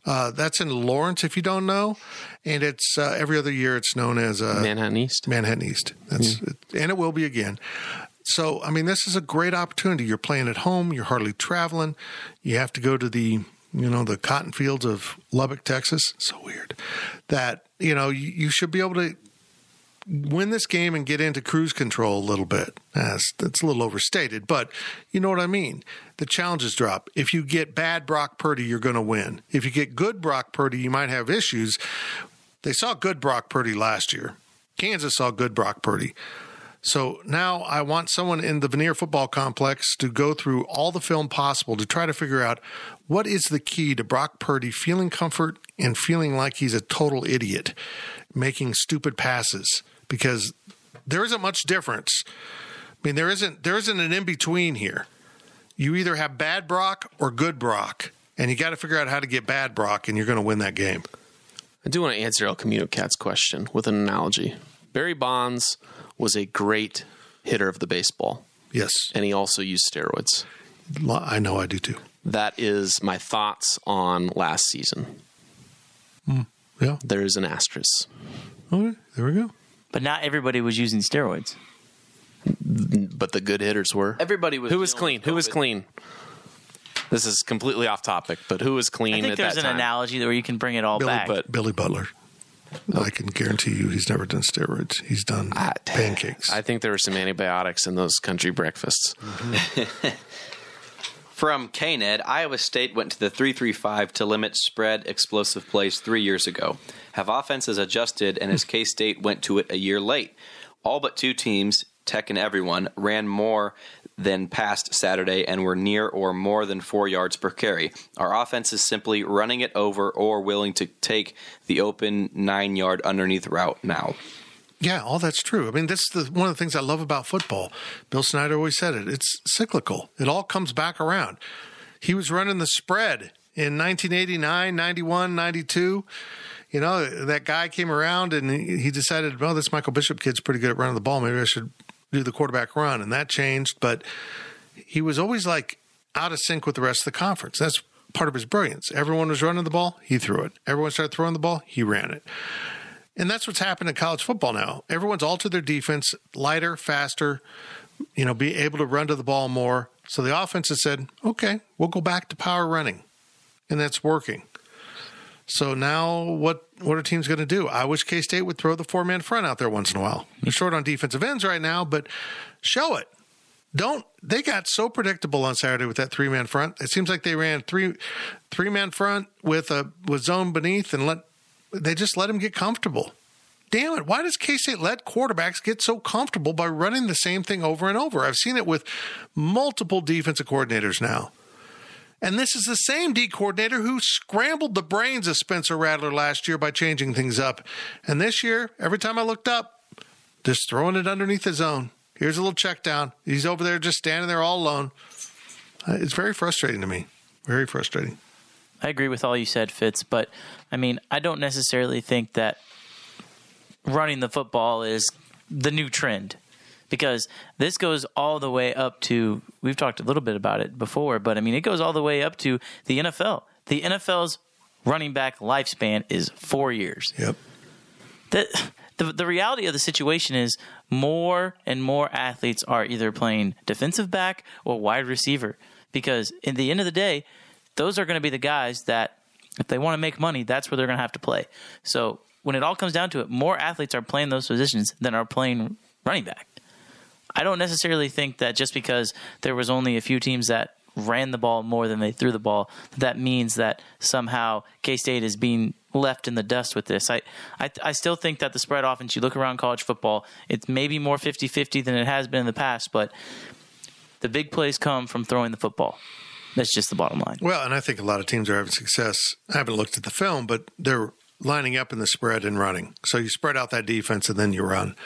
[SPEAKER 2] uh, that's in Lawrence, if you don't know, and it's uh, every other year. It's known as uh,
[SPEAKER 3] Manhattan East.
[SPEAKER 2] Manhattan East. That's and it will be again. So I mean, this is a great opportunity. You're playing at home. You're hardly traveling. You have to go to the you know the cotton fields of Lubbock, Texas. So weird that you know you, you should be able to win this game and get into cruise control a little bit. That's, that's a little overstated, but you know what I mean. The challenges drop. If you get bad Brock Purdy, you're going to win. If you get good Brock Purdy, you might have issues. They saw good Brock Purdy last year. Kansas saw good Brock Purdy. So now I want someone in the Vanier Football Complex to go through all the film possible to try to figure out what is the key to Brock Purdy feeling comfort and feeling like he's a total idiot, making stupid passes because there isn't much difference. I mean, there isn't there isn't an in between here. You either have bad Brock or good Brock, and you got to figure out how to get bad Brock, and you're going to win that game.
[SPEAKER 3] I do want to answer El Camino Cat's question with an analogy. Barry Bonds was a great hitter of the baseball,
[SPEAKER 2] Yes,
[SPEAKER 3] and he also used steroids.
[SPEAKER 2] I know I do too.
[SPEAKER 3] That is my thoughts on last season. Hmm.
[SPEAKER 2] Yeah.
[SPEAKER 3] There is an asterisk.
[SPEAKER 2] Okay, there we go.
[SPEAKER 4] But not everybody was using steroids.
[SPEAKER 3] but the good hitters were.
[SPEAKER 5] Everybody was
[SPEAKER 3] Who was clean? Who was clean? This is completely off topic, but who was clean
[SPEAKER 4] I think
[SPEAKER 3] at
[SPEAKER 4] there's
[SPEAKER 3] that
[SPEAKER 4] an
[SPEAKER 3] time?
[SPEAKER 4] analogy where you can bring it all
[SPEAKER 2] Billy,
[SPEAKER 4] back.
[SPEAKER 3] but-
[SPEAKER 2] Billy Butler. I can guarantee you he's never done steroids. He's done ah, pancakes.
[SPEAKER 3] I think there were some antibiotics in those country breakfasts. Mm-hmm. [laughs]
[SPEAKER 5] From KNED, Iowa State went to the 335 to limit spread explosive plays three years ago. Have offenses adjusted, and as K State went to it a year late? All but two teams, Tech and everyone, ran more than past Saturday and were near or more than four yards per carry. Our offense is simply running it over or willing to take the open nine yard underneath route now.
[SPEAKER 2] Yeah, all that's true. I mean, this is the, one of the things I love about football. Bill Snyder always said it. It's cyclical. It all comes back around. He was running the spread in 1989, 91, 92 you know, that guy came around and he decided, well, this Michael Bishop kid's pretty good at running the ball. Maybe I should do the quarterback run. And that changed. But he was always like out of sync with the rest of the conference. That's part of his brilliance. Everyone was running the ball, he threw it. Everyone started throwing the ball, he ran it. And that's what's happened in college football now. Everyone's altered their defense, lighter, faster, you know, be able to run to the ball more. So the offense has said, okay, we'll go back to power running. And that's working. So now what what are teams going to do? I wish K State would throw the four man front out there once in a while. They're short on defensive ends right now, but show it. Don't they got so predictable on Saturday with that three man front? It seems like they ran three three man front with a with zone beneath and let they just let him get comfortable. Damn it, why does K State let quarterbacks get so comfortable by running the same thing over and over? I've seen it with multiple defensive coordinators now. And this is the same D coordinator who scrambled the brains of Spencer Rattler last year by changing things up. And this year, every time I looked up, just throwing it underneath his own. Here's a little check down. He's over there just standing there all alone. Uh, it's very frustrating to me. Very frustrating.
[SPEAKER 4] I agree with all you said, Fitz, but I mean, I don't necessarily think that running the football is the new trend because this goes all the way up to we've talked a little bit about it before, but I mean it goes all the way up to the NFL. The NFL's running back lifespan is four years.
[SPEAKER 2] Yep.
[SPEAKER 4] The, the the reality of the situation is more and more athletes are either playing defensive back or wide receiver because in the end of the day, those are going to be the guys that if they want to make money, that's where they're going to have to play. So when it all comes down to it, more athletes are playing those positions than are playing running back. I don't necessarily think that just because there was only a few teams that ran the ball more than they threw the ball, that means that somehow K State is being left in the dust with this. I, I, I still think that the spread offense, you look around college football, it's maybe more 50 50 than it has been in the past, but the big plays come from throwing the football. That's just the bottom line.
[SPEAKER 2] Well, and I think a lot of teams are having success. I haven't looked at the film, but they're lining up in the spread and running. So you spread out that defense and then you run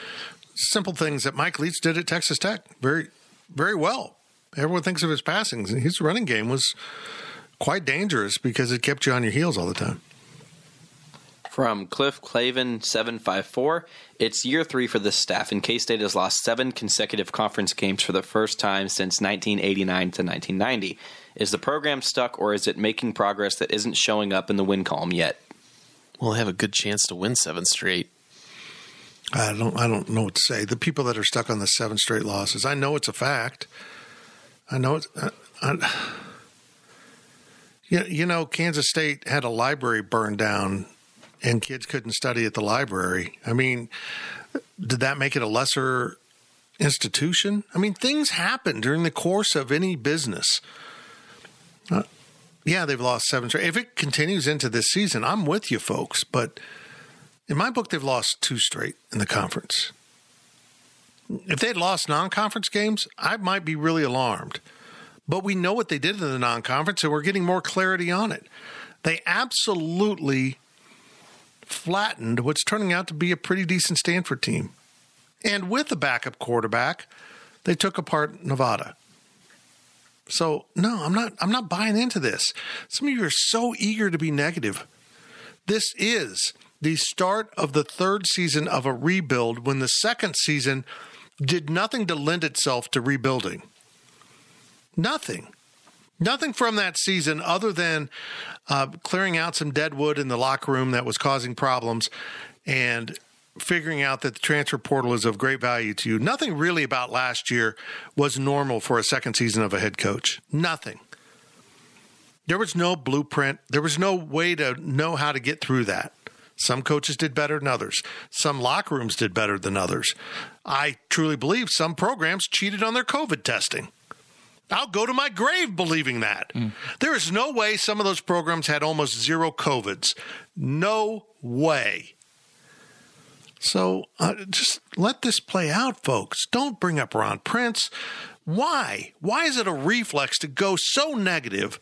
[SPEAKER 2] simple things that Mike Leach did at Texas Tech very, very well. Everyone thinks of his passings. His running game was quite dangerous because it kept you on your heels all the time.
[SPEAKER 5] From Cliff Clavin seven five four, it's year three for this staff, and K State has lost seven consecutive conference games for the first time since 1989 to 1990. Is the program stuck, or is it making progress that isn't showing up in the win column yet?
[SPEAKER 3] Well, they have a good chance to win seven straight.
[SPEAKER 2] I don't I don't know what to say. The people that are stuck on the seven straight losses, I know it's a fact. I know it's. I, I, you, know, Kansas State had a library burned down, and kids couldn't study at the library. I mean, did that make it a lesser institution? I mean, things happen during the course of any business. Uh, yeah, they've lost seven. If it continues into this season, I'm with you, folks, but in my book, they've lost two straight in the conference. If they'd lost non conference games, I might be really alarmed. But we know what they did in the non conference, and we're getting more clarity on it. They absolutely flattened what's turning out to be a pretty decent Stanford team. And with a backup quarterback, they took apart Nevada. So no, I'm not I'm not buying into this. Some of you are so eager to be negative. This is the start of the third season of a rebuild when the second season did nothing to lend itself to rebuilding. Nothing. Nothing from that season other than uh, clearing out some dead wood in the locker room that was causing problems and figuring out that the transfer portal is of great value to you. Nothing really about last year was normal for a second season of a head coach. Nothing. There was no blueprint. There was no way to know how to get through that. Some coaches did better than others. Some locker rooms did better than others. I truly believe some programs cheated on their COVID testing. I'll go to my grave believing that. Mm. There is no way some of those programs had almost zero COVIDs. No way. So uh, just let this play out, folks. Don't bring up Ron Prince. Why? Why is it a reflex to go so negative?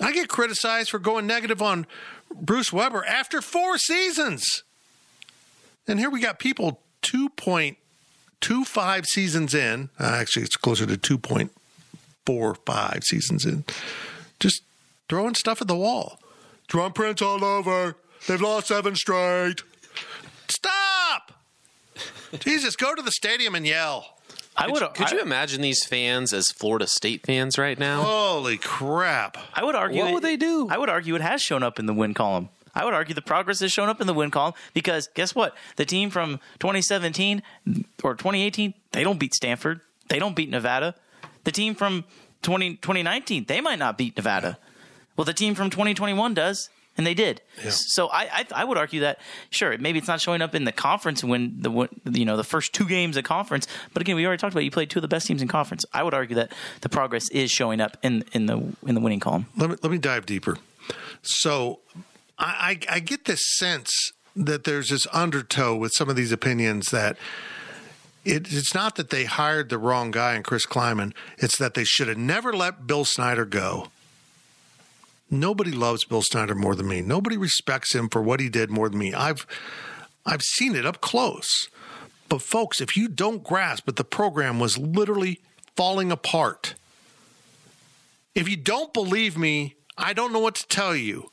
[SPEAKER 2] I get criticized for going negative on Bruce Weber after four seasons. And here we got people 2.25 seasons in. Uh, actually, it's closer to 2.45 seasons in. Just throwing stuff at the wall. Drum prints all over. They've lost seven straight. Stop! [laughs] Jesus, go to the stadium and yell.
[SPEAKER 4] I would.
[SPEAKER 3] Could you imagine these fans as Florida State fans right now?
[SPEAKER 2] Holy crap.
[SPEAKER 4] I would argue.
[SPEAKER 3] What
[SPEAKER 4] it-
[SPEAKER 3] would they do?
[SPEAKER 4] I would argue it has shown up in the win column. I would argue the progress has shown up in the win column because guess what? The team from 2017 or 2018, they don't beat Stanford. They don't beat Nevada. The team from 20, 2019, they might not beat Nevada. Well, the team from 2021 does, and they did. So I, I I would argue that sure, maybe it's not showing up in the conference when the you know the first two games of conference, but again, we already talked about it. you played two of the best teams in conference. I would argue that the progress is showing up in in the in the winning column.
[SPEAKER 2] let me let me dive deeper. So, I, I I get this sense that there's this undertow with some of these opinions that it, it's not that they hired the wrong guy in Chris Klieman; it's that they should have never let Bill Snyder go. Nobody loves Bill Snyder more than me. Nobody respects him for what he did more than me. I've I've seen it up close. But folks, if you don't grasp that the program was literally falling apart, if you don't believe me, I don't know what to tell you.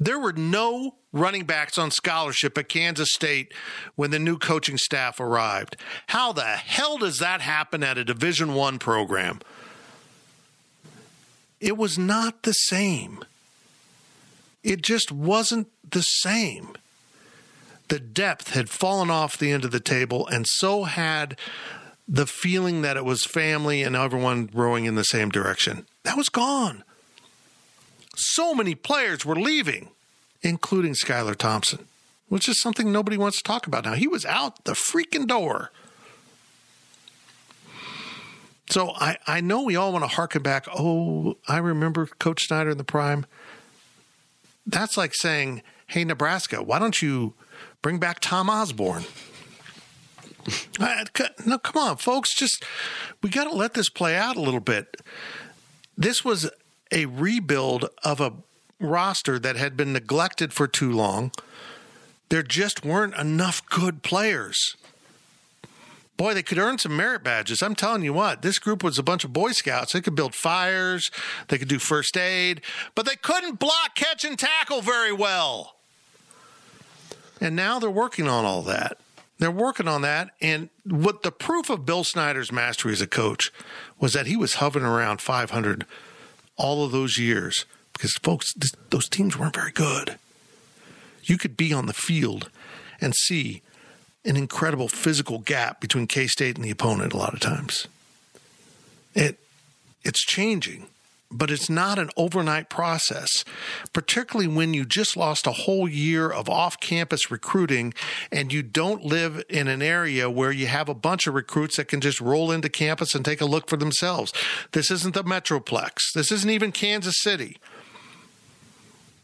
[SPEAKER 2] There were no running backs on scholarship at Kansas State when the new coaching staff arrived. How the hell does that happen at a Division 1 program? It was not the same. It just wasn't the same. The depth had fallen off the end of the table, and so had the feeling that it was family and everyone rowing in the same direction. That was gone. So many players were leaving, including Skylar Thompson, which is something nobody wants to talk about now. He was out the freaking door. So I, I know we all want to harken back. Oh, I remember Coach Snyder in the prime. That's like saying, hey, Nebraska, why don't you bring back Tom Osborne? [laughs] I- no, come on, folks. Just we got to let this play out a little bit. This was a rebuild of a roster that had been neglected for too long. There just weren't enough good players. Boy, they could earn some merit badges. I'm telling you what, this group was a bunch of Boy Scouts. They could build fires, they could do first aid, but they couldn't block, catch, and tackle very well. And now they're working on all that. They're working on that. And what the proof of Bill Snyder's mastery as a coach was that he was hovering around 500 all of those years because, folks, th- those teams weren't very good. You could be on the field and see an incredible physical gap between K State and the opponent a lot of times. It it's changing, but it's not an overnight process, particularly when you just lost a whole year of off-campus recruiting and you don't live in an area where you have a bunch of recruits that can just roll into campus and take a look for themselves. This isn't the Metroplex. This isn't even Kansas City.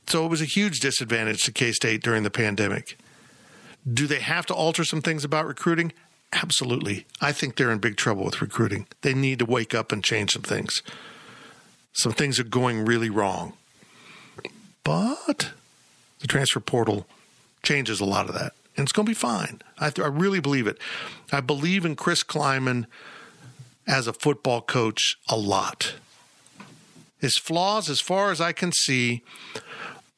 [SPEAKER 2] So it was a huge disadvantage to K-State during the pandemic. Do they have to alter some things about recruiting? Absolutely. I think they're in big trouble with recruiting. They need to wake up and change some things. Some things are going really wrong. But the transfer portal changes a lot of that. And it's going to be fine. I, I really believe it. I believe in Chris Klieman as a football coach a lot. His flaws, as far as I can see,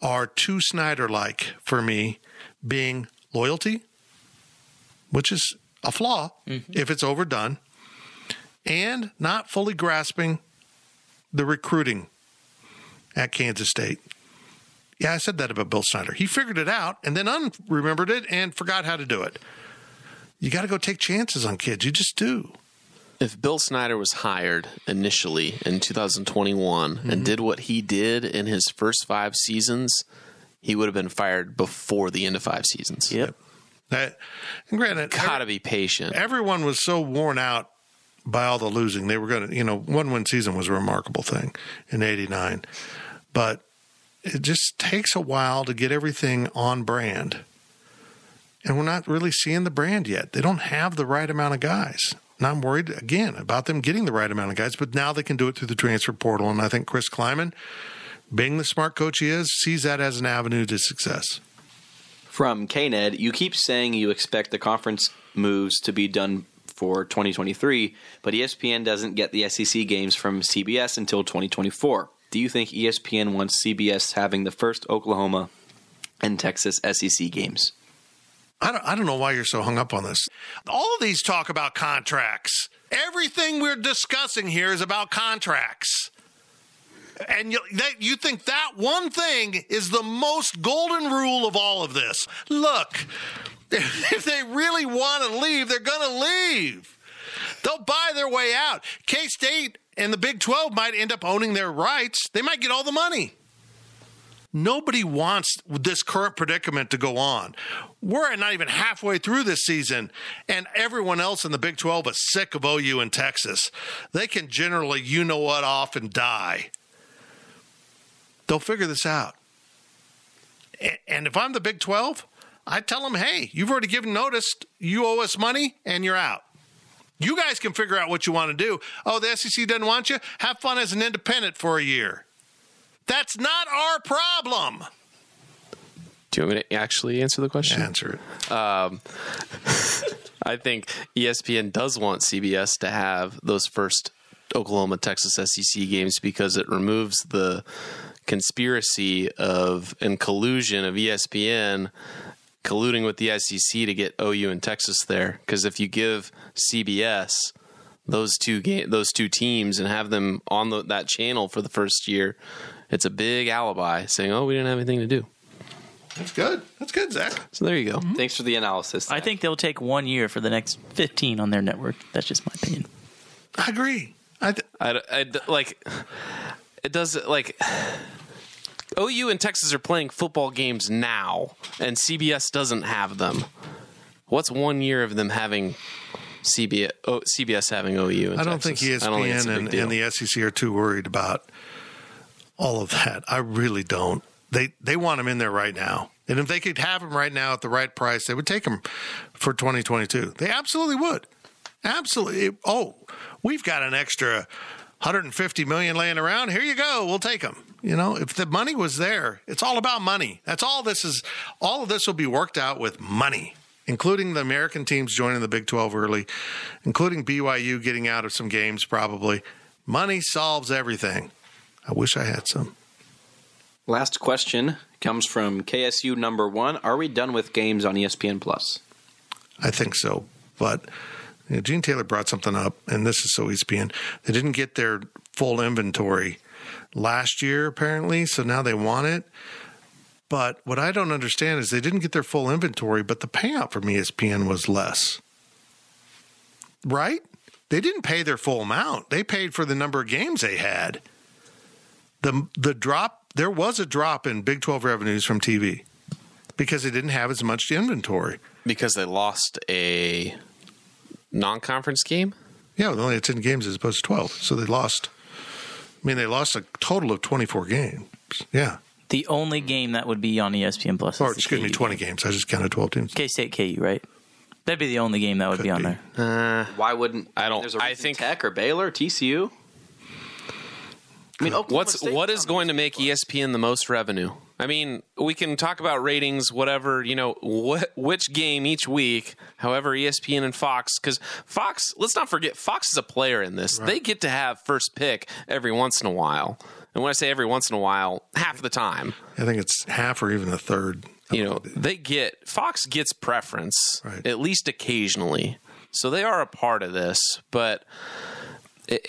[SPEAKER 2] are too Snyder like for me, being loyalty, which is a flaw if it's overdone, and not fully grasping the recruiting at Kansas State. Yeah, I said that about Bill Snyder. He figured it out and then unremembered it and forgot how to do it. You got to go take chances on kids. You just do.
[SPEAKER 3] If Bill Snyder was hired initially in 2021
[SPEAKER 2] Mm-hmm.
[SPEAKER 3] and did what he did in his first five seasons, he would have been fired before the end of five seasons.
[SPEAKER 4] Yep.
[SPEAKER 2] That, and granted,
[SPEAKER 3] Gotta be patient.
[SPEAKER 2] everyone was so worn out by all the losing. They were going to, you know, one win season was a remarkable thing in 89. But it just takes a while to get everything on brand. And we're not really seeing the brand yet. They don't have the right amount of guys. And I'm worried again about them getting the right amount of guys, but now they can do it through the transfer portal. And I think Chris Klieman, being the smart coach he is, sees that as an avenue to success.
[SPEAKER 5] From KNED, you keep saying you expect the conference moves to be done for 2023, but ESPN doesn't get the SEC games from CBS until 2024. Do you think ESPN wants CBS having the first Oklahoma and Texas SEC games?
[SPEAKER 2] I don't, I don't know why you're so hung up on this. All of these talk about contracts. Everything we're discussing here is about contracts. And you, that, you think that one thing is the most golden rule of all of this. Look, [laughs] if they really want to leave, they're going to leave. They'll buy their way out. K State and the Big 12 might end up owning their rights, they might get all the money. Nobody wants this current predicament to go on. We're not even halfway through this season, and everyone else in the Big 12 is sick of OU and Texas. They can generally, you know what, off and die. They'll figure this out. And if I'm the Big 12, I tell them, hey, you've already given notice, you owe us money, and you're out. You guys can figure out what you want to do. Oh, the SEC doesn't want you? Have fun as an independent for a year. That's not our problem.
[SPEAKER 3] Do you want me to actually answer the question?
[SPEAKER 2] Answer it.
[SPEAKER 3] Um, [laughs] I think ESPN does want CBS to have those first Oklahoma Texas SEC games because it removes the conspiracy of and collusion of ESPN colluding with the SEC to get OU and Texas there. Because if you give CBS those two ga- those two teams and have them on the, that channel for the first year, it's a big alibi saying, "Oh, we didn't have anything to do."
[SPEAKER 2] That's good. That's good, Zach.
[SPEAKER 3] So there you go. Mm-hmm.
[SPEAKER 5] Thanks for the analysis.
[SPEAKER 4] I think they'll take one year for the next 15 on their network. That's just my opinion.
[SPEAKER 2] I agree. I th-
[SPEAKER 3] I, I- like it does like OU and Texas are playing football games now, and CBS doesn't have them. What's one year of them having CBS, oh, CBS having OU? And
[SPEAKER 2] I don't think
[SPEAKER 3] Texas?
[SPEAKER 2] ESPN
[SPEAKER 3] I don't think big
[SPEAKER 2] and, and the SEC are too worried about all of that. I really don't. They they want them in there right now, and if they could have them right now at the right price, they would take them for 2022. They absolutely would. Absolutely. Oh, we've got an extra 150 million laying around. Here you go. We'll take them. You know, if the money was there, it's all about money. That's all this is. All of this will be worked out with money, including the American teams joining the Big 12 early, including BYU getting out of some games probably. Money solves everything. I wish I had some.
[SPEAKER 5] Last question comes from KSU number one. Are we done with games on ESPN Plus?
[SPEAKER 2] I think so. But you know, Gene Taylor brought something up, and this is so ESPN. They didn't get their full inventory last year, apparently, so now they want it. But what I don't understand is they didn't get their full inventory, but the payout from ESPN was less. Right? They didn't pay their full amount. They paid for the number of games they had. The the drop there was a drop in Big 12 revenues from TV because they didn't have as much inventory.
[SPEAKER 3] because they lost a non-conference game.
[SPEAKER 2] Yeah, they only had 10 games as opposed to 12. So they lost, I mean, they lost a total of 24 games. Yeah.
[SPEAKER 4] The only game that would be on ESPN Plus.
[SPEAKER 2] Or,
[SPEAKER 4] is the
[SPEAKER 2] excuse me,
[SPEAKER 4] KU
[SPEAKER 2] 20 games. I just counted 12 teams.
[SPEAKER 4] K State KU, right? That'd be the only game that would
[SPEAKER 2] Could
[SPEAKER 4] be on
[SPEAKER 2] be.
[SPEAKER 4] there.
[SPEAKER 5] Uh, Why wouldn't
[SPEAKER 3] I don't-
[SPEAKER 5] There's a
[SPEAKER 3] I think-
[SPEAKER 5] Tech or Baylor, TCU. I mean, Oklahoma
[SPEAKER 3] What's
[SPEAKER 5] State's
[SPEAKER 3] what is going to make ESPN the most revenue? I mean, we can talk about ratings, whatever you know, wh- which game each week. However, ESPN and Fox, because Fox, let's not forget, Fox is a player in this. They get to have first pick every once in a while, and when I say every once in a while, half the time.
[SPEAKER 2] I think it's half or even a third.
[SPEAKER 3] You know, they get Fox gets preference
[SPEAKER 2] Right.
[SPEAKER 3] at least occasionally, so they are a part of this. But it,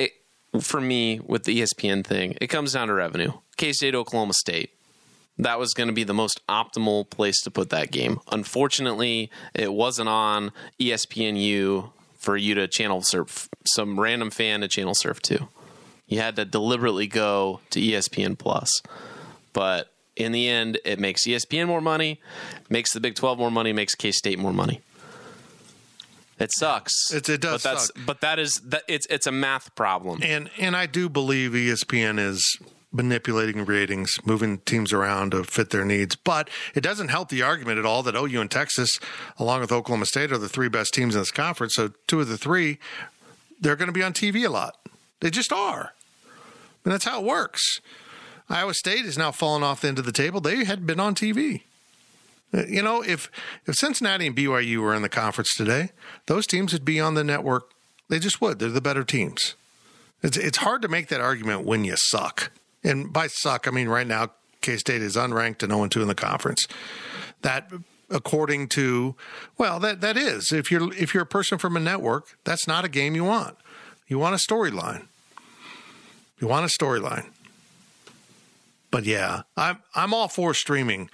[SPEAKER 3] it, for me, with the ESPN thing, it comes down to revenue. K State, Oklahoma State. That was going to be the most optimal place to put that game. Unfortunately, it wasn't on ESPNU for you to channel surf some random fan to channel surf to. You had to deliberately go to ESPN Plus. But in the end, it makes ESPN more money, makes the Big 12 more money, makes K State more money. It sucks.
[SPEAKER 2] It- it does
[SPEAKER 3] But that's
[SPEAKER 2] suck.
[SPEAKER 3] but that is that it's it's a math problem.
[SPEAKER 2] And and I do believe ESPN is manipulating ratings, moving teams around to fit their needs. But it doesn't help the argument at all that OU and Texas, along with Oklahoma State, are the three best teams in this conference. So two of the three they're going to be on TV a lot. They just are. And that's how it works. Iowa State is now falling off the end of the table. They had been on TV. Uh, You know, if if Cincinnati and BYU were in the conference today, those teams would be on the network. They just would. They're the better teams. It's it's hard to make that argument when you suck. And by suck, I mean right now K State is unranked and 0 2 in the conference. That according to well, that that is. If you're if you're a person from a network, that's not a game you want. You want a storyline. You want a storyline. But yeah, I'm I'm all for streaming.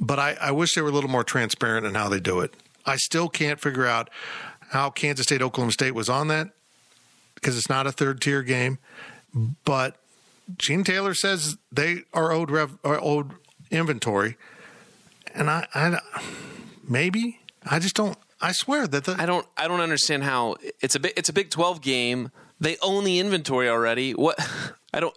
[SPEAKER 2] But I, I wish they were a little more transparent in how they do it. I still can't figure out how Kansas State Oklahoma State was on that because it's not a third tier game. But Gene Taylor says they are owed rev, are owed inventory, and I, I maybe I just don't. I swear that the
[SPEAKER 3] I don't I don't understand how it's a big it's a Big 12 game. They own the inventory already. What I don't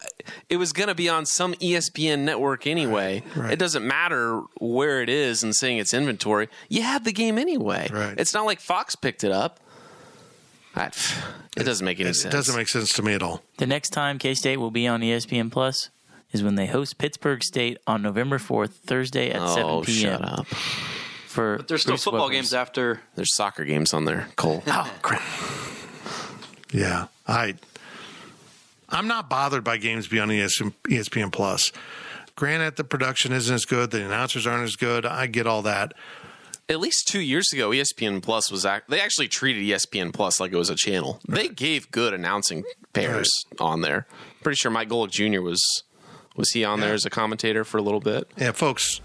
[SPEAKER 3] it was going to be on some ESPN network anyway.
[SPEAKER 2] right.
[SPEAKER 3] It doesn't matter where it is and saying it's inventory. You had the game anyway.
[SPEAKER 2] Right.
[SPEAKER 3] It's not like Fox picked it up. I, it doesn't make any
[SPEAKER 2] it
[SPEAKER 3] sense.
[SPEAKER 2] It doesn't make sense to me at all.
[SPEAKER 4] The next time K State will be on ESPN Plus is when they host Pittsburg State on November 4th, Thursday at 7
[SPEAKER 3] Oh,
[SPEAKER 4] p.m.
[SPEAKER 3] shut up.
[SPEAKER 4] For
[SPEAKER 5] There's still
[SPEAKER 4] Bruce
[SPEAKER 5] football
[SPEAKER 4] Webbers.
[SPEAKER 5] games after.
[SPEAKER 3] There's soccer games on there, Cole. [laughs]
[SPEAKER 4] Oh, crap.
[SPEAKER 2] Yeah, I I'm not bothered by games beyond ESPN, ESPN Plus. Granted, the production isn't as good, the announcers aren't as good. I get all that.
[SPEAKER 3] At least two years ago, ESPN Plus was act- they actually treated ESPN Plus like it was a channel. They gave good announcing pairs on there. Pretty sure Mike Golic Jr. was was he on there as a commentator for a little bit.
[SPEAKER 2] Yeah, folks,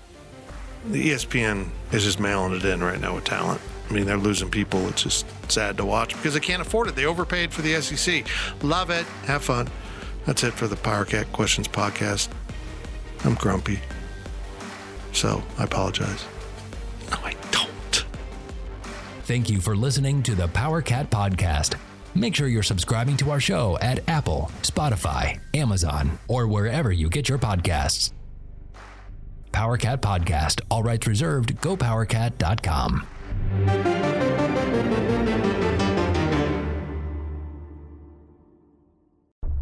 [SPEAKER 2] the ESPN is just mailing it in right now with talent. I mean, they're losing people. It's just sad to watch because they can't afford it. They overpaid for the SEC. Love it. Have fun. That's it for the Power Cat Questions podcast. I'm grumpy. So I apologize. No, I.
[SPEAKER 1] Thank you for listening to the Power Cat Podcast. Make sure you're subscribing to our show at Apple, Spotify, Amazon, or wherever you get your podcasts. Power Cat Podcast, all rights reserved, gopowercat.com.